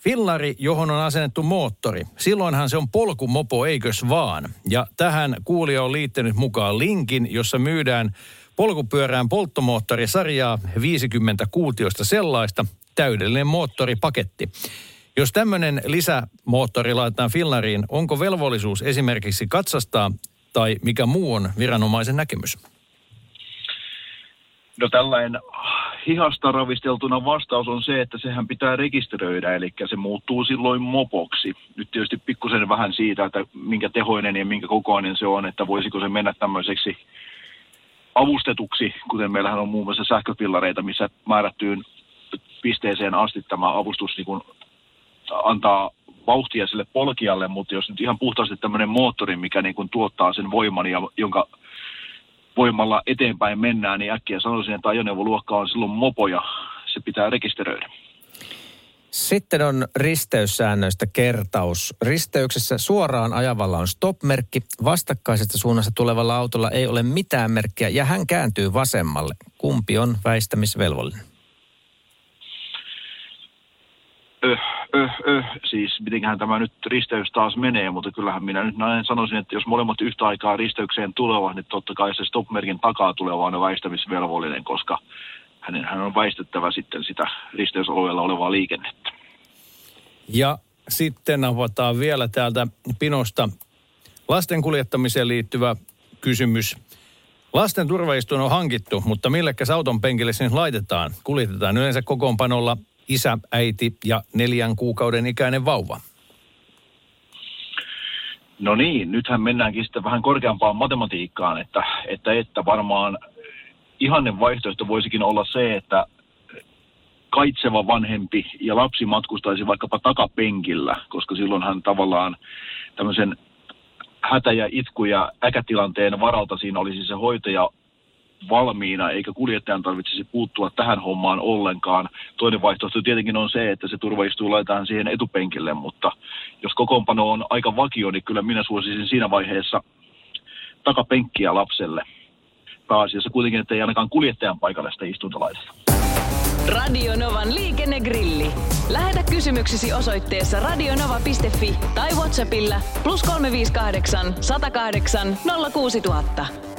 Fillari, johon on asennettu moottori. Silloinhan se on polkumopo, eikös vaan? Ja tähän kuulija on liittänyt mukaan linkin, jossa myydään polkupyörään polttomoottorisarjaa 50 kuutiosta sellaista, täydellinen moottoripaketti. Jos tämmöinen lisämoottori laitetaan Fillariin, onko velvollisuus esimerkiksi katsastaa tai mikä muu on viranomaisen näkemys? No tällainen hihasta ravisteltuna vastaus on se, että sehän pitää rekisteröidä, eli se muuttuu silloin mopoksi. Nyt tietysti pikkusen vähän siitä, että minkä tehoinen ja minkä kokoinen se on, että voisiko se mennä tämmöiseksi avustetuksi, kuten meillähän on muun muassa sähköpillareita, missä määrättyyn pisteeseen asti tämä avustus niin kuin antaa vauhtia sille polkijalle, mutta jos nyt ihan puhtaasti tämmöinen moottori, mikä niin kuin tuottaa sen voiman ja jonka voimalla eteenpäin mennään, niin äkkiä sanoisin, että ajoneuvoluokka on silloin mopo ja se pitää rekisteröidä. Sitten on risteyssäännöistä kertaus. Risteyksessä suoraan ajavalla on stop-merkki. Vastakkaisesta suunnasta tulevalla autolla ei ole mitään merkkiä ja hän kääntyy vasemmalle. Kumpi on väistämisvelvollinen? Öh, öh, siis mitenköhän tämä nyt risteys taas menee, mutta kyllähän minä nyt näin sanoisin, että jos molemmat yhtä aikaa risteykseen tulevat, niin totta kai se stopmerkin takaa tuleva on väistämisvelvollinen, koska hänen, hän on väistettävä sitten sitä risteysalueella olevaa liikennettä. Ja sitten avataan vielä täältä Pinosta lasten kuljettamiseen liittyvä kysymys. Lasten turvaistuin on hankittu, mutta millekäs auton penkille sen laitetaan? Kuljetetaan yleensä kokoonpanolla isä, äiti ja neljän kuukauden ikäinen vauva. No niin, nythän mennäänkin sitten vähän korkeampaan matematiikkaan, että, että, että varmaan ihanne vaihtoehto voisikin olla se, että kaitseva vanhempi ja lapsi matkustaisi vaikkapa takapenkillä, koska silloinhan tavallaan tämmöisen hätä- ja itku- ja äkätilanteen varalta siinä olisi se hoitaja valmiina, eikä kuljettajan tarvitsisi puuttua tähän hommaan ollenkaan. Toinen vaihtoehto tietenkin on se, että se turvaistuu laitetaan siihen etupenkille, mutta jos kokoonpano on aika vakio, niin kyllä minä suosisin siinä vaiheessa takapenkkiä lapselle. Pääasiassa kuitenkin, että ei ainakaan kuljettajan paikalle sitä istuntolaitetta. Radio Novan liikennegrilli. Lähetä kysymyksesi osoitteessa radionova.fi tai Whatsappilla plus 358 108 06000.